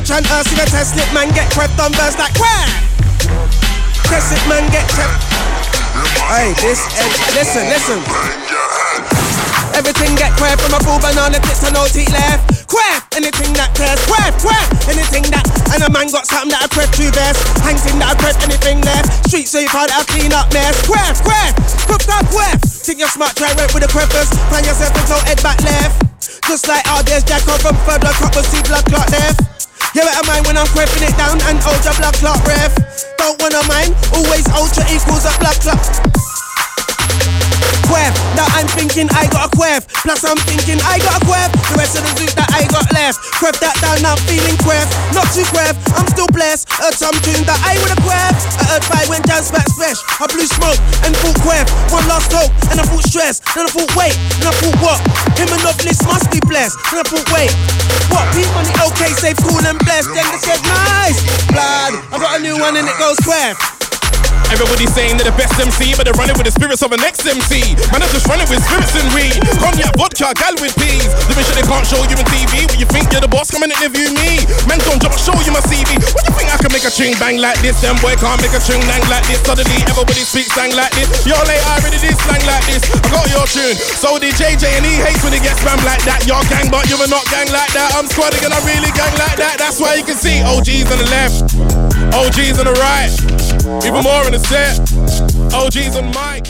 Catch earth, see the test slip, man, get crept on verse like crap. Test man, get crept. Hey, this edge, listen, listen. Everything get crap from a full banana tits and no teeth left. Crap, anything that cares. Crap, crap, anything that. And a man got something that I prep two best. Hanging that I prep anything left. Street sweeper that I clean up mess. Crap, crap, cooked up crap. Think you're smart, try work with the creppers. Plan yourself until head back left. Just like all there's Jack from further couple see blood clot left. You better mind when I'm creeping it down and ultra blood clot ref. Don't wanna mind, always ultra equals a blood clot. Quev, now I'm thinking I got a quev. Plus I'm thinking I got a quev. The rest of the loot that I got left. Quev that down, now I'm feeling quev. Not too quev, I'm still blessed. Heard something that I would have I five when dance back fresh. I blew smoke and thought quev. One last hope and I thought stress. Then I thought wait, and I thought what? Him and novelist must be blessed. Then I thought wait, what? P money okay, safe, cool and blessed. Then they said nice. Blood, I got a new one and it goes quev. Everybody's saying they're the best MC, but they're running with the spirits of an ex-MC. Man, I'm just running with spirits and weed. Cognac, vodka, gal with peas. Living shit they can't show you on TV. When you think you're the boss, come and interview me. Man, don't drop, show you my a ching bang like this? Them boy can't make a ching bang like this. Suddenly, everybody speaks slang like this. Yo, late, I already did slang like this. I got your tune. So did JJ, and he hates when he gets spam like that. You're gang, but you're not gang like that. I'm squadding and I really gang like that. That's why you can see OGs on the left, OGs on the right. Even more in the set. OGs on mic.